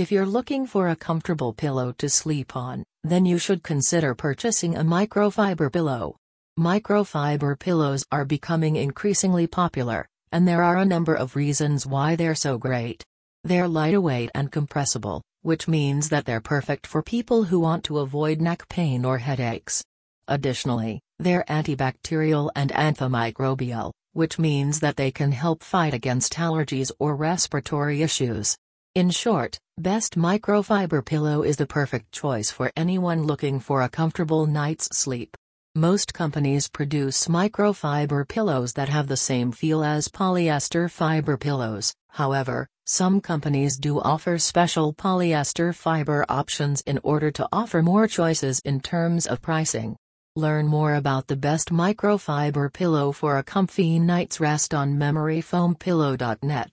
If you're looking for a comfortable pillow to sleep on, then you should consider purchasing a microfiber pillow. Microfiber pillows are becoming increasingly popular, and there are a number of reasons why they're so great. They're lightweight and compressible, which means that they're perfect for people who want to avoid neck pain or headaches. Additionally, they're antibacterial and antimicrobial, which means that they can help fight against allergies or respiratory issues. In short, Best Microfiber Pillow is the perfect choice for anyone looking for a comfortable night's sleep. Most companies produce microfiber pillows that have the same feel as polyester fiber pillows, however, some companies do offer special polyester fiber options in order to offer more choices in terms of pricing. Learn more about the best microfiber pillow for a comfy night's rest on memoryfoampillow.net.